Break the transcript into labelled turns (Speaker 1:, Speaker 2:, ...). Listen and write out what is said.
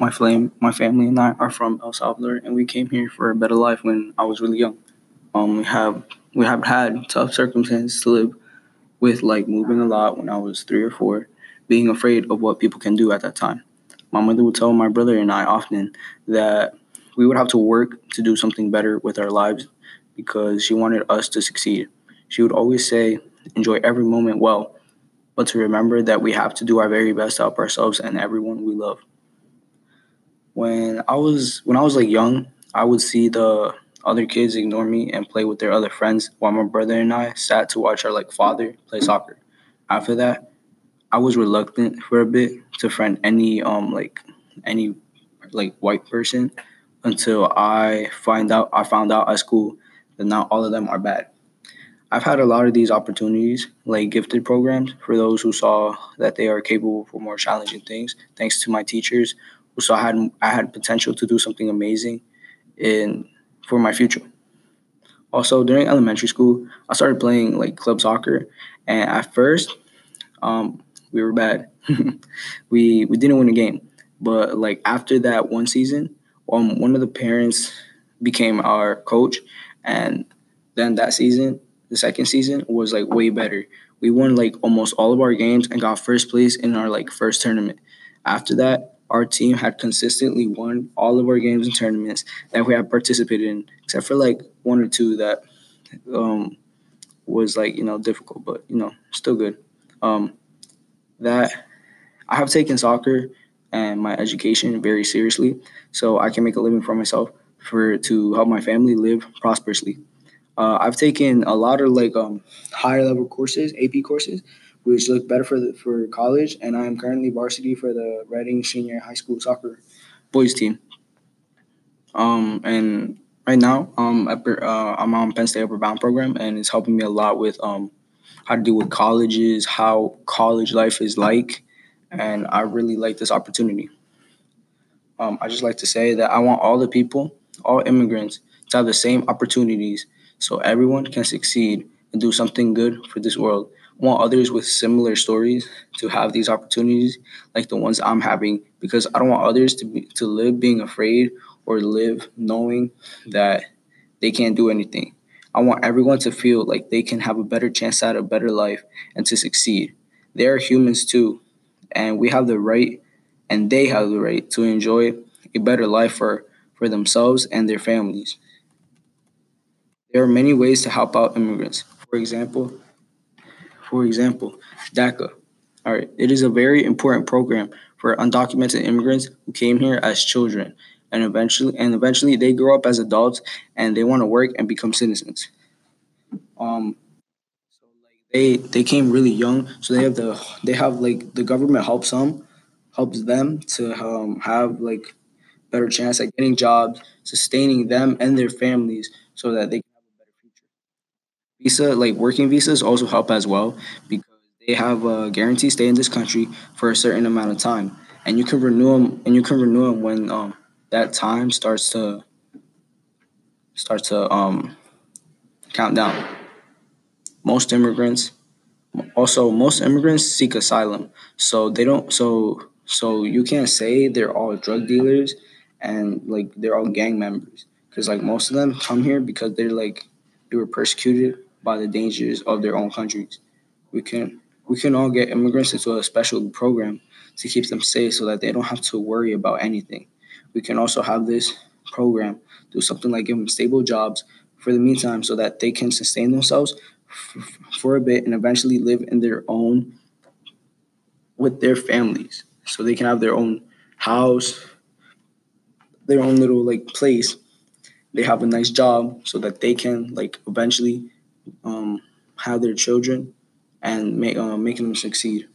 Speaker 1: my flame, my family and I are from El Salvador, and we came here for a better life when I was really young. Um, we have we have had tough circumstances to live with, like moving a lot when I was three or four, being afraid of what people can do at that time. My mother would tell my brother and I often that we would have to work to do something better with our lives because she wanted us to succeed. She would always say, enjoy every moment well, but to remember that we have to do our very best to help ourselves and everyone we love. When I was when I was like young, I would see the other kids ignore me and play with their other friends while my brother and I sat to watch our like father play soccer. After that, I was reluctant for a bit to friend any um like any like white person until I find out I found out at school that not all of them are bad. I've had a lot of these opportunities, like gifted programs, for those who saw that they are capable for more challenging things. Thanks to my teachers, saw I had I had potential to do something amazing in for my future. Also, during elementary school, I started playing like club soccer, and at first, um, we were bad. we we didn't win a game, but like after that one season, um, one of the parents became our coach, and then that season, the second season was like way better. We won like almost all of our games and got first place in our like first tournament. After that, our team had consistently won all of our games and tournaments that we had participated in, except for like one or two that um, was like you know difficult, but you know still good. Um, that I have taken soccer and my education very seriously, so I can make a living for myself for to help my family live prosperously. Uh, I've taken a lot of like um, higher level courses, AP courses, which look better for the, for college. And I am currently varsity for the Reading Senior High School soccer boys team. Um, and right now, um, upper, uh, I'm on Penn State Upward Bound program, and it's helping me a lot with um, how to deal with colleges, how college life is like, and I really like this opportunity. Um, I just like to say that I want all the people, all immigrants, to have the same opportunities, so everyone can succeed and do something good for this world want others with similar stories to have these opportunities like the ones I'm having because I don't want others to be, to live being afraid or live knowing that they can't do anything. I want everyone to feel like they can have a better chance at a better life and to succeed. They are humans too, and we have the right and they have the right to enjoy a better life for, for themselves and their families. There are many ways to help out immigrants. For example, for example, DACA. All right, it is a very important program for undocumented immigrants who came here as children and eventually and eventually they grow up as adults and they want to work and become citizens. Um so like they they came really young, so they have the they have like the government helps them helps them to um, have like better chance at getting jobs, sustaining them and their families so that they visa, like working visas, also help as well because they have a guarantee stay in this country for a certain amount of time, and you can renew them. And you can renew them when um, that time starts to start to um, count down. Most immigrants, also most immigrants seek asylum, so they don't. So so you can't say they're all drug dealers and like they're all gang members because like most of them come here because they're like they were persecuted by the dangers of their own countries. We can we can all get immigrants into a special program to keep them safe so that they don't have to worry about anything. We can also have this program do something like give them stable jobs for the meantime so that they can sustain themselves f- for a bit and eventually live in their own with their families so they can have their own house their own little like place they have a nice job so that they can like eventually um, have their children and make uh, making them succeed.